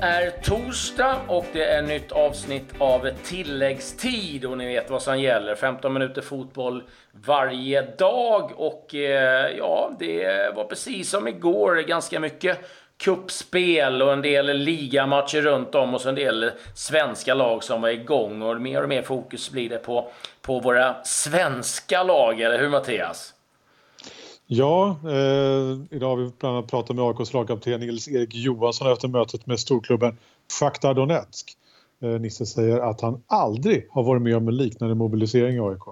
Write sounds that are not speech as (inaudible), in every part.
är torsdag och det är nytt avsnitt av tilläggstid och ni vet vad som gäller. 15 minuter fotboll varje dag och eh, ja, det var precis som igår ganska mycket kuppspel och en del ligamatcher runt om och så en del svenska lag som var igång och mer och mer fokus blir det på, på våra svenska lag, eller hur Mattias? Ja, eh, idag har vi bland annat pratat med AIKs lagkapten Nils-Erik Johansson efter mötet med storklubben Shakhtar Donetsk. Eh, Nisse säger att han aldrig har varit med om en liknande mobilisering i AIK.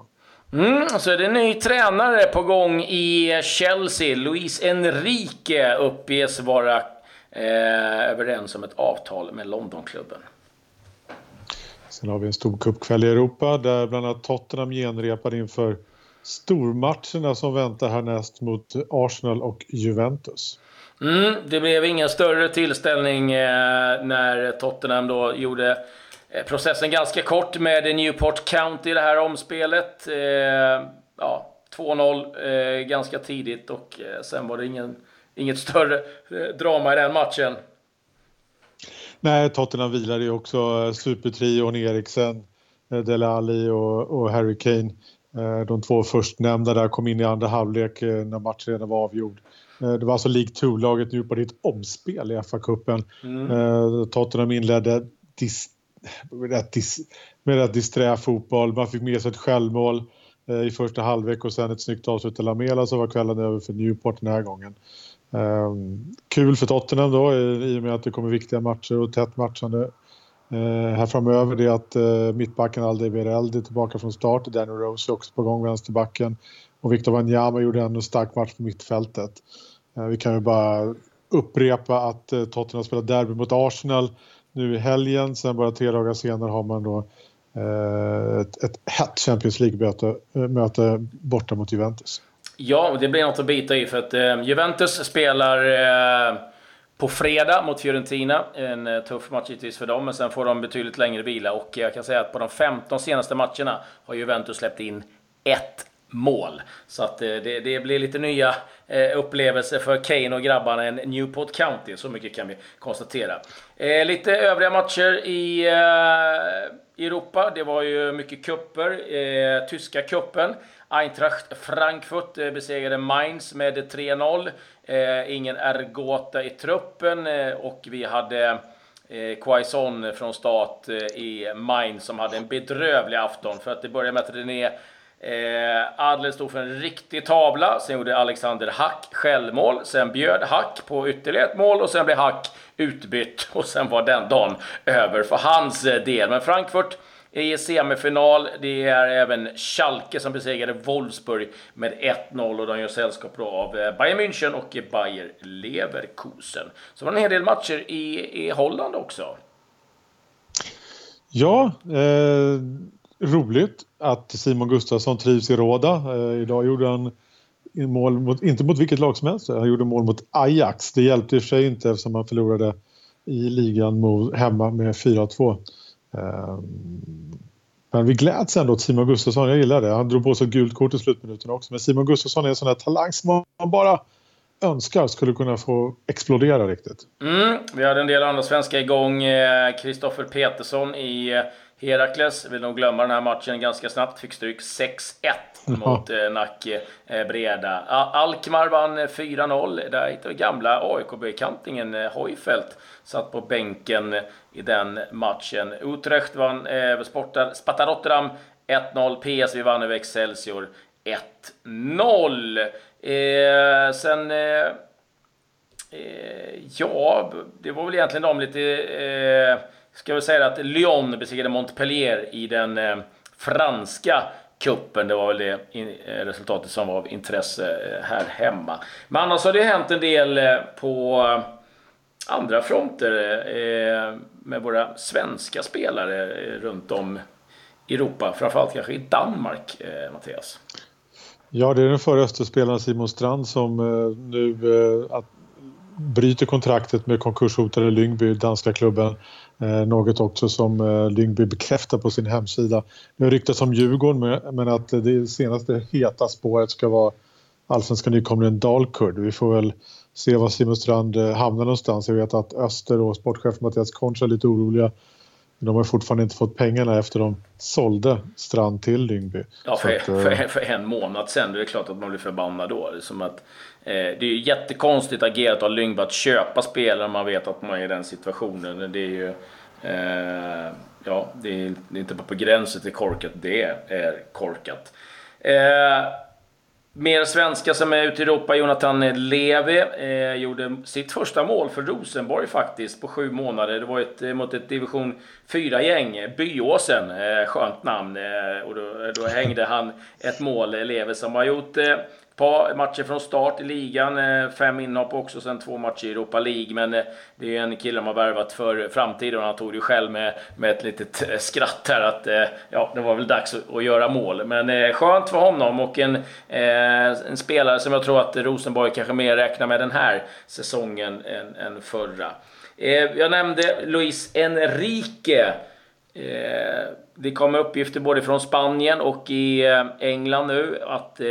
Mm, så är det en ny tränare på gång i Chelsea. Luis Enrique uppges vara eh, överens om ett avtal med Londonklubben. Sen har vi en stor cupkväll i Europa där bland annat Tottenham genrepar inför stormatcherna som väntar härnäst mot Arsenal och Juventus. Mm, det blev ingen större tillställning eh, när Tottenham då gjorde eh, processen ganska kort med Newport County i det här omspelet. Eh, ja, 2-0 eh, ganska tidigt och eh, sen var det ingen, inget större drama i den matchen. Nej, Tottenham vilade ju också supertrion Eriksen, Dele Alli och, och Harry Kane. Eh, de två förstnämnda där kom in i andra halvlek eh, när matchen redan var avgjord. Eh, det var alltså League 2-laget nu på ditt omspel i FA-cupen. Mm. Tottenham inledde dis, rätt dis, med rätt disträ fotboll. Man fick med sig ett självmål i första halvlek och sen ett snyggt avslut till Lamela så var kvällen över för Newport den här gången. kul för Tottenham då i och med att det kommer viktiga matcher och tätt matchande Eh, här framöver det är att eh, mittbacken Aldevereld är tillbaka från start. Danny Rose är också på gång vänsterbacken. Och Victor Wanyama gjorde en stark match på mittfältet. Eh, vi kan ju bara upprepa att eh, Tottenham spelar derby mot Arsenal nu i helgen. Sen bara tre dagar senare har man då eh, ett, ett hett Champions League-möte eh, borta mot Juventus. Ja, och det blir något att bita i för att eh, Juventus spelar eh, på fredag mot Fiorentina. En eh, tuff match givetvis för dem, men sen får de betydligt längre vila. Och jag kan säga att på de 15 senaste matcherna har Juventus släppt in ett mål. Så att eh, det, det blir lite nya eh, upplevelser för Kane och grabbarna än Newport County. Så mycket kan vi konstatera. Lite övriga matcher i Europa. Det var ju mycket kupper. Tyska kuppen. Eintracht Frankfurt eh, besegrade Mainz med 3-0. Eh, ingen Ergota i truppen eh, och vi hade Quaison från start i Mainz som hade en bedrövlig afton. För att det började med att René eh, Adler stod för en riktig tavla. Sen gjorde Alexander Hack självmål. Sen bjöd Hack på ytterligare ett mål och sen blev Hack utbytt. (laughs) Och sen var den dagen över för hans del. Men Frankfurt i semifinal. Det är även Schalke som besegrade Wolfsburg med 1-0 och de gör sällskap då av eh, Bayern München och Bayer Leverkusen. Så det var en hel del matcher i, i Holland också. Ja, eh, roligt att Simon Gustafsson trivs i Råda. Eh, idag gjorde han mål mot, inte mot vilket lag som helst, han gjorde mål mot Ajax. Det hjälpte i och för sig inte eftersom han förlorade i ligan mot, hemma med 4-2. Ehm, men vi gläds ändå åt Simon Gustafsson, jag gillar det. Han drog på sig ett gult kort i slutminuten också. Men Simon Gustafsson är en sån där talang som man bara önskar skulle kunna få explodera riktigt. Mm, vi hade en del andra svenskar igång. Eh, Kristoffer Petersson i eh, Herakles vill nog glömma den här matchen ganska snabbt. Fick stryk 6-1 mot eh, Nacke eh, Breda. Alkmaar vann 4-0. Eh, Där hittade gamla AIK-bekantingen eh, Hojfeldt. Satt på bänken i den matchen. Utrecht vann eh, Sporta, Sparta Rotterdam 1-0. PSV vann över Excelsior 1-0. Eh, sen... Eh, eh, ja, det var väl egentligen de lite... Ska vi säga att Lyon besegrade Montpellier i den eh, franska kuppen. Det var väl det eh, resultatet som var av intresse eh, här hemma. Men annars har det hänt en del eh, på eh, andra fronter eh, eh, med våra svenska spelare runt om i Europa. Framförallt kanske i Danmark, Mattias. Ja, det är den förra Österspelaren Simon Strand som nu bryter kontraktet med konkurshotade Lyngby, danska klubben. Eh, något också som eh, Lyngby bekräftar på sin hemsida. Det ryktas om Djurgården men att det senaste heta spåret ska vara allsvenska nykomlingen Dalkurd. Vi får väl se var Simon Strand eh, hamnar någonstans. Jag vet att Öster och sportchef Mattias Concha är lite oroliga de har fortfarande inte fått pengarna efter de sålde Strand till Lyngby. Ja, för, att, för, för, en månad sedan. Det är klart att man blir förbannad då. Det är, som att, eh, det är ju jättekonstigt agerat av Lyngby att köpa spelare man vet att man är i den situationen. Det är ju... Eh, ja, det är, det är, inte bara på gränsen till korkat. Det är korkat. Eh, Mer svenska som är ute i Europa. Jonathan Levi eh, gjorde sitt första mål för Rosenborg faktiskt på sju månader. Det var ett, eh, mot ett division 4-gäng. Byåsen, eh, skönt namn. Eh, och då, då, hängde han ett mål. Levi som har gjort eh, par matcher från start i ligan, eh, fem inhopp också, sen två matcher i Europa League. Men eh, det är en kille de har värvat för framtiden och han tog det själv med, med ett litet eh, skratt här att ja, det var väl dags att, göra mål. Men skönt för honom och en, en spelare som jag tror att Rosenborg kanske mer räknar med den här säsongen än, än förra. Jag nämnde Luis Enrique det kommer uppgifter både från Spanien och i eh, England nu att eh,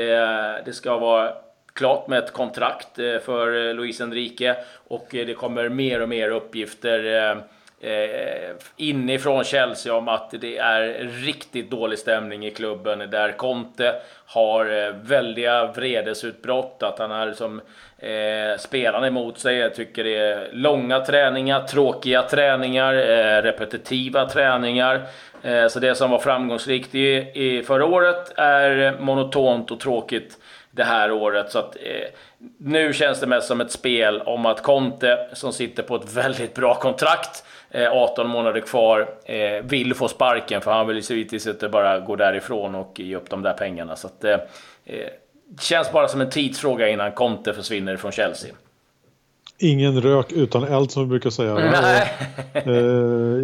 det ska vara klart med ett kontrakt eh, för Luis Enrique. Och det kommer mer och mer uppgifter Eh, inifrån Chelsea om att det är riktigt dålig stämning i klubben där Conte har eh, väldiga vredesutbrott, att han är som eh, spelarna emot sig. Jag tycker det är långa träningar, tråkiga träningar, eh, repetitiva träningar. Eh, så det som var framgångsrikt i, i förra året är monotont och tråkigt det här året. Så att, eh, nu känns det mest som ett spel om att Conte, som sitter på ett (laughs) väldigt bra kontrakt, eh, 18 månader kvar, eh, vill få sparken för han vill givetvis inte bara gå därifrån och ge upp de där pengarna. Så att, eh, eh, det känns bara som en tidsfråga innan Conte försvinner från Chelsea. Ingen rök utan eld som vi brukar säga. Eh,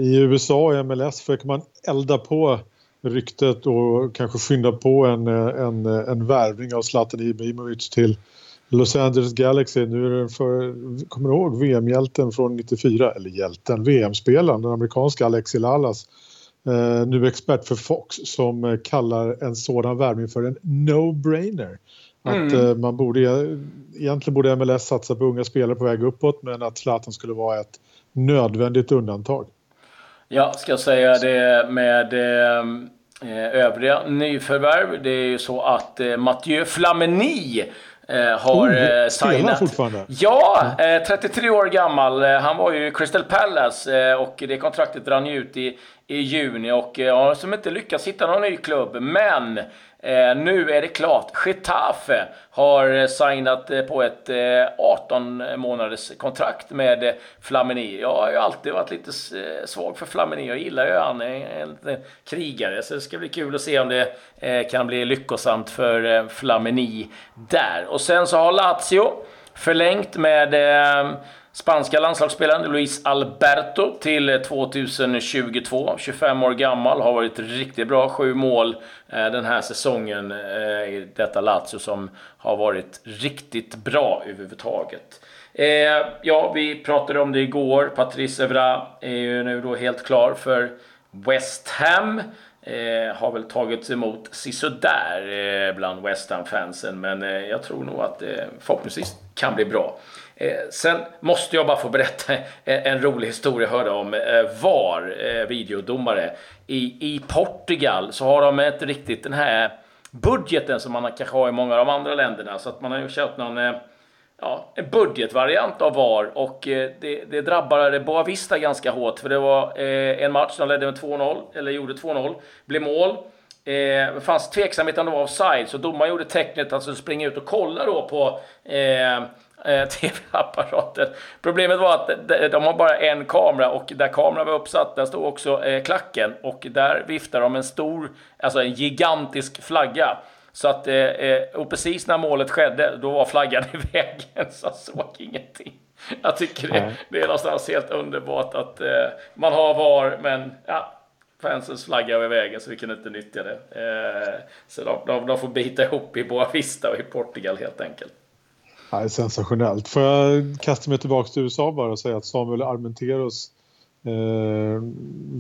I USA och MLS försöker man elda på ryktet och kanske skynda på en, en, en värvning av Zlatan Ibrahimovic till Los Angeles Galaxy. Nu är det för, kommer du ihåg VM-hjälten från 94? Eller hjälten, VM-spelaren, den amerikanska Alexi Lalas. Eh, nu expert för Fox som kallar en sådan värvning för en no-brainer. Att mm. Eh, man borde, egentligen borde MLS satsa på unga spelare på väg uppåt men att Zlatan skulle vara ett nödvändigt undantag. Ja, ska jag säga det med eh, övriga nyförvärv. Det är ju så att eh, Mathieu Flamini eh, har oh, signat. fortfarande? Ja, eh, 33 år gammal. Han var ju i Crystal Palace och det kontraktet rann ut i, i juni och har som inte lyckats hitta någon ny klubb. Men Eh, nu är det klart. Getafe har eh, signat eh, på ett eh, 18 månaders kontrakt med eh, Flamini. Jag har ju alltid varit lite eh, svag för Flamini. Jag gillar ju han, en, en, en krigare. Så det ska bli kul att se om det eh, kan bli lyckosamt för eh, Flamini där. Och sen så har Lazio förlängt med Spanska landslagsspelaren Luis Alberto till eh, 2022. 25 år gammal, har varit riktigt bra. Sju mål eh, den här säsongen eh, i detta Lazio som har varit riktigt bra överhuvudtaget. Eh, ja, vi pratade om det igår. Patrice Evra är ju nu då helt klar för West Ham. Eh, har väl tagits emot sisådär eh, bland West Ham-fansen, men eh, jag tror nog att det förhoppningsvis kan bli bra. Eh, sen måste jag bara få berätta en, en rolig historia jag hörde om eh, VAR, eh, videodomare. I, I Portugal så har de inte riktigt den här budgeten som man kanske har i många av de andra länderna. Så att man har ju köpt någon eh, ja, en budgetvariant av VAR och eh, det, det drabbade Boavista ganska hårt. För det var eh, en match, de ledde med 2-0, eller gjorde 2-0, blev mål. Eh, det fanns tveksamhet om det var offside, så domaren gjorde tecknet att alltså springa ut och kolla då på eh, eh, (laughs) tv-apparaten. Problemet var att de har bara en kamera och där kameran var uppsatt, där stod också eh, klacken och där viftar de en stor, alltså en gigantisk flagga. Så att, eh, eh, och precis när målet skedde, då var flaggan (laughs) i vägen, så jag såg ingenting. Jag tycker det, det är någonstans helt underbart att eh, man har VAR, men ja, fansens flagga över vägen så vi kan inte nyttja det. Eh, så de, de, de får bita ihop i Boa Vista och i Portugal helt enkelt. Ja, sensationellt. Får jag kasta mig tillbaka till USA bara och säga att Samuel Armenteros eh,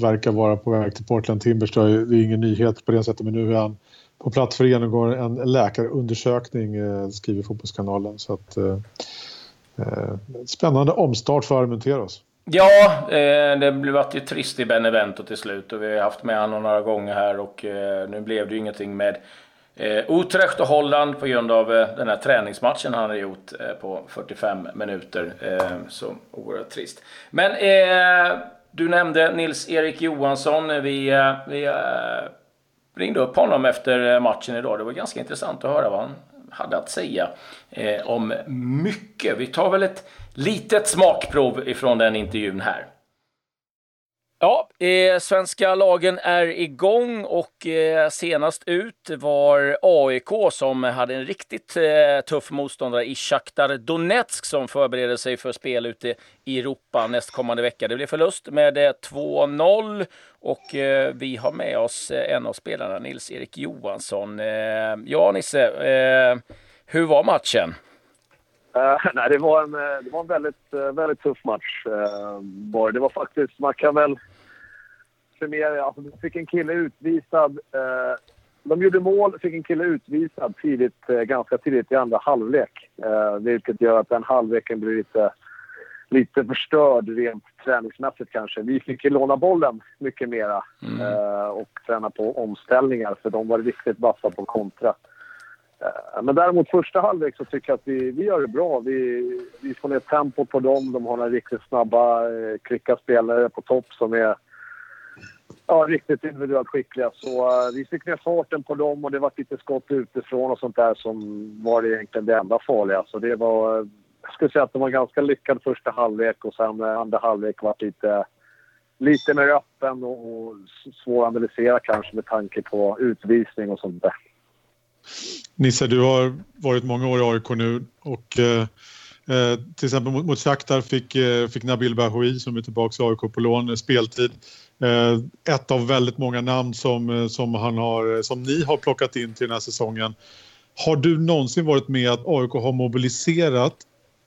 verkar vara på väg till Portland Timbers. Det är ingen nyhet på det sättet men nu är han på plats för att genomgå en läkarundersökning eh, skriver Fotbollskanalen. Så att, eh, eh spännande omstart för Armenteros. Ja, eh, det blev ju trist i Benevento till slut och vi har haft med honom några gånger här och eh, nu blev det ju ingenting med eh, Utrecht och Holland på grund av eh, den här träningsmatchen han har gjort eh, på 45 minuter. Eh, så oerhört trist. Men eh, du nämnde Nils-Erik Johansson. Eh, vi, eh, vi eh, ringde upp honom efter matchen idag. Det var ganska intressant att höra vad han hade att säga om mycket. Vi tar väl ett litet smakprov ifrån den intervjun här. Ja, eh, svenska lagen är igång och eh, senast ut var AIK som hade en riktigt eh, tuff motståndare i Shakhtar Donetsk som förbereder sig för spel ute i Europa nästkommande vecka. Det blev förlust med eh, 2-0 och eh, vi har med oss eh, en av spelarna, Nils-Erik Johansson. Eh, ja, Nisse, eh, hur var matchen? Uh, nej, det var en, det var en väldigt, väldigt tuff match. Uh, det var faktiskt, man kan väl summera, alltså, de fick en kille utvisad. Uh, de gjorde mål, fick en kille utvisad tidigt, ganska tidigt i andra halvlek. vilket gör att den halvleken blir lite, lite förstörd rent träningsmässigt kanske. Vi fick ju låna bollen mycket mera mm. och träna på omställningar för de var riktigt vassa på kontra. Eh, men däremot första halvlek så tycker jag att vi, vi gör det bra. Vi, vi får ner tempo på dem. De har några riktigt snabba, eh, kvicka spelare på topp som är ja, riktigt individuellt skickliga. Så uh, vi fick ner farten på dem och det var lite skott utifrån och sånt där som var egentligen det enda farliga. Så det var, uh, jag skulle säga att det var en ganska lyckad första halvlek och sen uh, andra halvlek var lite, lite mer öppen och, och svår att analysera kanske med tanke på utvisning och sånt där. Nisse, du har varit många år i AIK nu och eh, till exempel mot, mot Shakhtar fick, eh, fick Nabil Bahoui som är tillbaka i AIK på lån eh, speltid. Eh, ett av väldigt många namn som, eh, som, han har, eh, som ni har plockat in till den här säsongen. Har du någonsin varit med att AIK har mobiliserat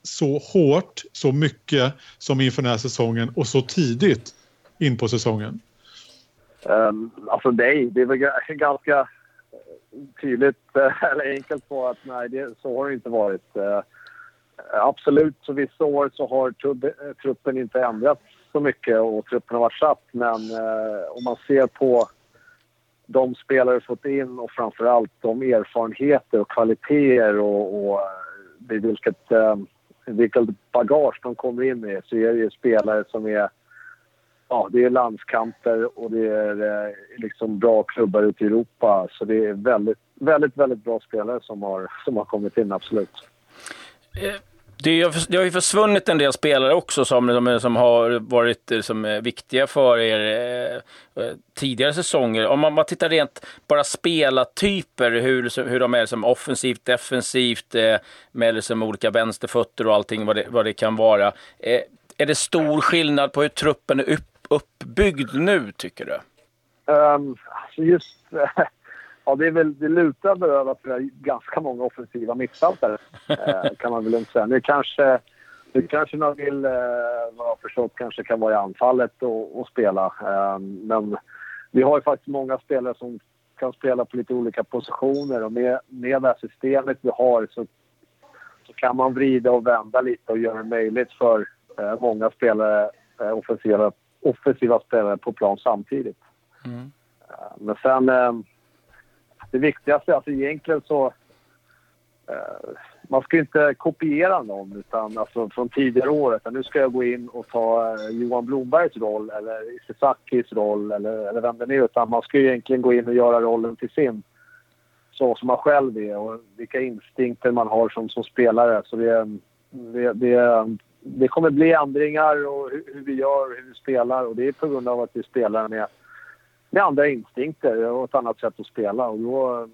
så hårt, så mycket som inför den här säsongen och så tidigt in på säsongen? Um, alltså nej, det är väl ganska tydligt eller enkelt på att nej, det, så har det inte varit. Uh, absolut, så vissa år så har truppen inte ändrats så mycket och truppen har varit satt. Men eh, om man ser på de spelare fått in och framförallt de erfarenheter och kvaliteter och, och eh, vilket, eh, vilket bagage de kommer in med så är det ju spelare som är ja, det är landskamper och det är eh, liksom bra klubbar ute i Europa. Så det är väldigt, väldigt, väldigt bra spelare som har, som har kommit in, absolut. Eh, det, har ju försvunnit en del spelare också som, som har varit eh, som viktiga för er eh, eh, tidigare säsonger. Om man, man tittar rent bara spelartyper, hur, hur de är som offensivt, defensivt, eh, med liksom olika vänsterfötter och allting vad det, vad det kan vara. Eh, är det stor skillnad på hur truppen är upp, uppbyggd nu, tycker du? Um, just... (laughs) ja, det, är väl, det lutar väl att vi har ganska många offensiva mittfältare, uh, kan man väl lugnt säga. Nu kanske, nu kanske man vill, uh, vad jag förstått, kanske kan vara i anfallet och, och spela. Uh, men vi har ju faktiskt många spelare som kan spela på lite olika positioner och med, med det här systemet vi har så, så kan man vrida och vända lite och göra det möjligt för eh, många spelare, eh, offensiva offensiva spelare på plan samtidigt. Mm. Eh, men sen, eh, det viktigaste, alltså egentligen så... Eh, man ska inte kopiera någon utan, alltså, från tidigare år. Utan nu ska jag gå in och ta eh, Johan Blombergs roll eller Isakis roll eller, eller vem det är. Utan man ska egentligen gå in och göra rollen till sin. Så som man själv är och vilka instinkter man har som, som spelare. Så det, det, det, det kommer bli ändringar och hur, hur, vi gör och hur vi spelar och det är på grund av att vi spelar med, med andra instinkter och ett annat sätt att spela och då,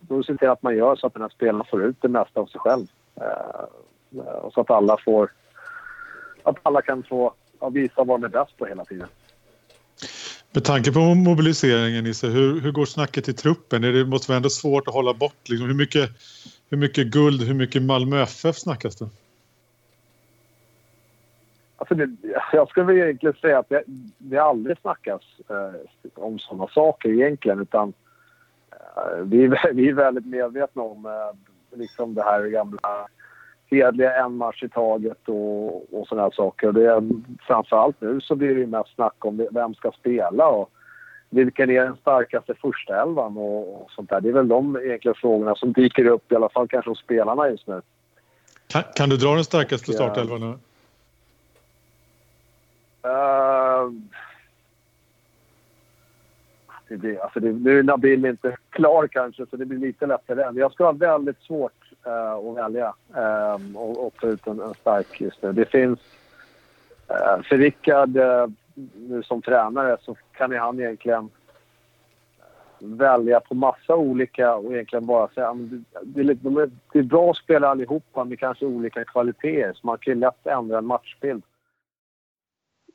då ser till att man gör så att den här spelaren får ut det mesta av sig själv. Eh, och så att alla får, att alla kan få ja, visa vad de är bäst på hela tiden. Med tanke på mobiliseringen, Nisse, hur, hur går snacket i truppen? Det måste vara ändå svårt att hålla bort. Liksom, hur, mycket, hur mycket guld, hur mycket Malmö FF snackas det? Alltså det, jag skulle väl egentligen säga att det, det aldrig snackas eh, om sådana saker egentligen utan eh, vi, (laughs) vi är väldigt medvetna om eh, liksom det här gamla hedliga en match i taget och, och sådana saker. Och det är, framförallt nu så blir det mest snack om vem ska spela och vilken är den starkaste första elvan och, och sånt där. Det är väl de egentligen frågorna som dyker upp i alla fall kanske hos spelarna just nu. Kan, kan du dra den starkaste startelvan nu? Uh, det, alltså det, nu är Nabil inte klar kanske så det blir lite lättare än. Jag ska ha väldigt svårt uh, att välja um, och, och ta ut en, en, stark just nu. Det finns... Uh, för Rickard uh, nu som tränare så kan ju han egentligen välja på massa olika och egentligen bara säga att det, det, det är bra att spela allihopa med kanske olika kvaliteter så man kan lätt ändra en matchbild.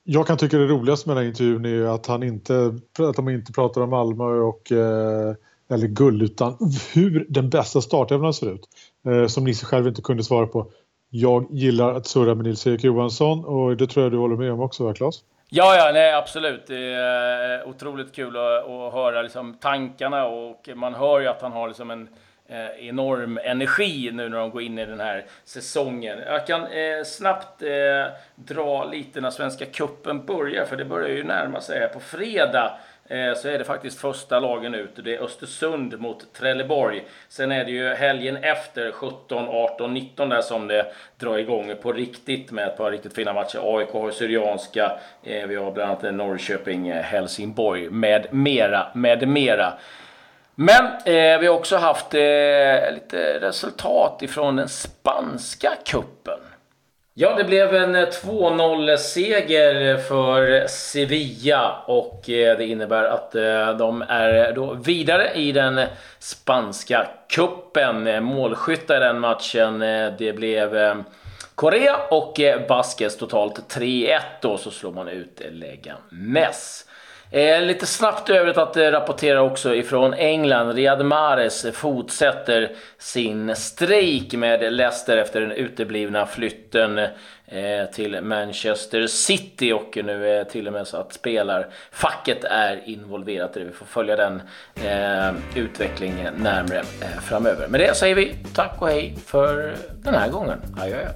Jag kan tycka det roligaste med den här intervjun är att han inte, att de inte pratar om Malmö och eh, eller Gull utan hur den bästa startelvan ser ut. Eh, som Nisse själv inte kunde svara på. Jag gillar att surra med Nils-Erik Johansson och det tror jag du håller med om också, va Claes? Ja, ja, nej, absolut. Det är eh, otroligt kul att, att höra liksom, tankarna och man hör ju att han har liksom en eh, enorm energi nu när de går in i den här säsongen. Jag kan eh, snabbt eh, dra lite när Svenska Kuppen börjar, för det börjar ju närma sig på fredag eh, så är det faktiskt första lagen ut. Det är Östersund mot Trelleborg. Sen är det ju helgen efter 17, 18, 19 där som det drar igång på riktigt med ett par riktigt fina matcher. AIK har Syrianska, eh, vi har bland annat Norrköping-Helsingborg eh, med mera, med mera. Men eh, vi har också haft eh, lite resultat ifrån den spanska kuppen. Ja, det blev en eh, 2-0-seger för Sevilla och eh, det innebär att eh, de är då vidare i den spanska kuppen. Målskyttar i den matchen, eh, det blev eh, Korea och eh, Vasquez totalt 3-1 då så slår man ut Leganes. Eh, lite snabbt övrigt att eh, rapportera också ifrån England. Riyad Mahrez fortsätter sin strejk med Leicester efter den uteblivna flytten eh, till Manchester City och nu är till och med så att spelarfacket är involverat i det. Vi får följa den eh, utvecklingen närmre eh, framöver. Med det säger vi tack och hej för den här gången. Adjö.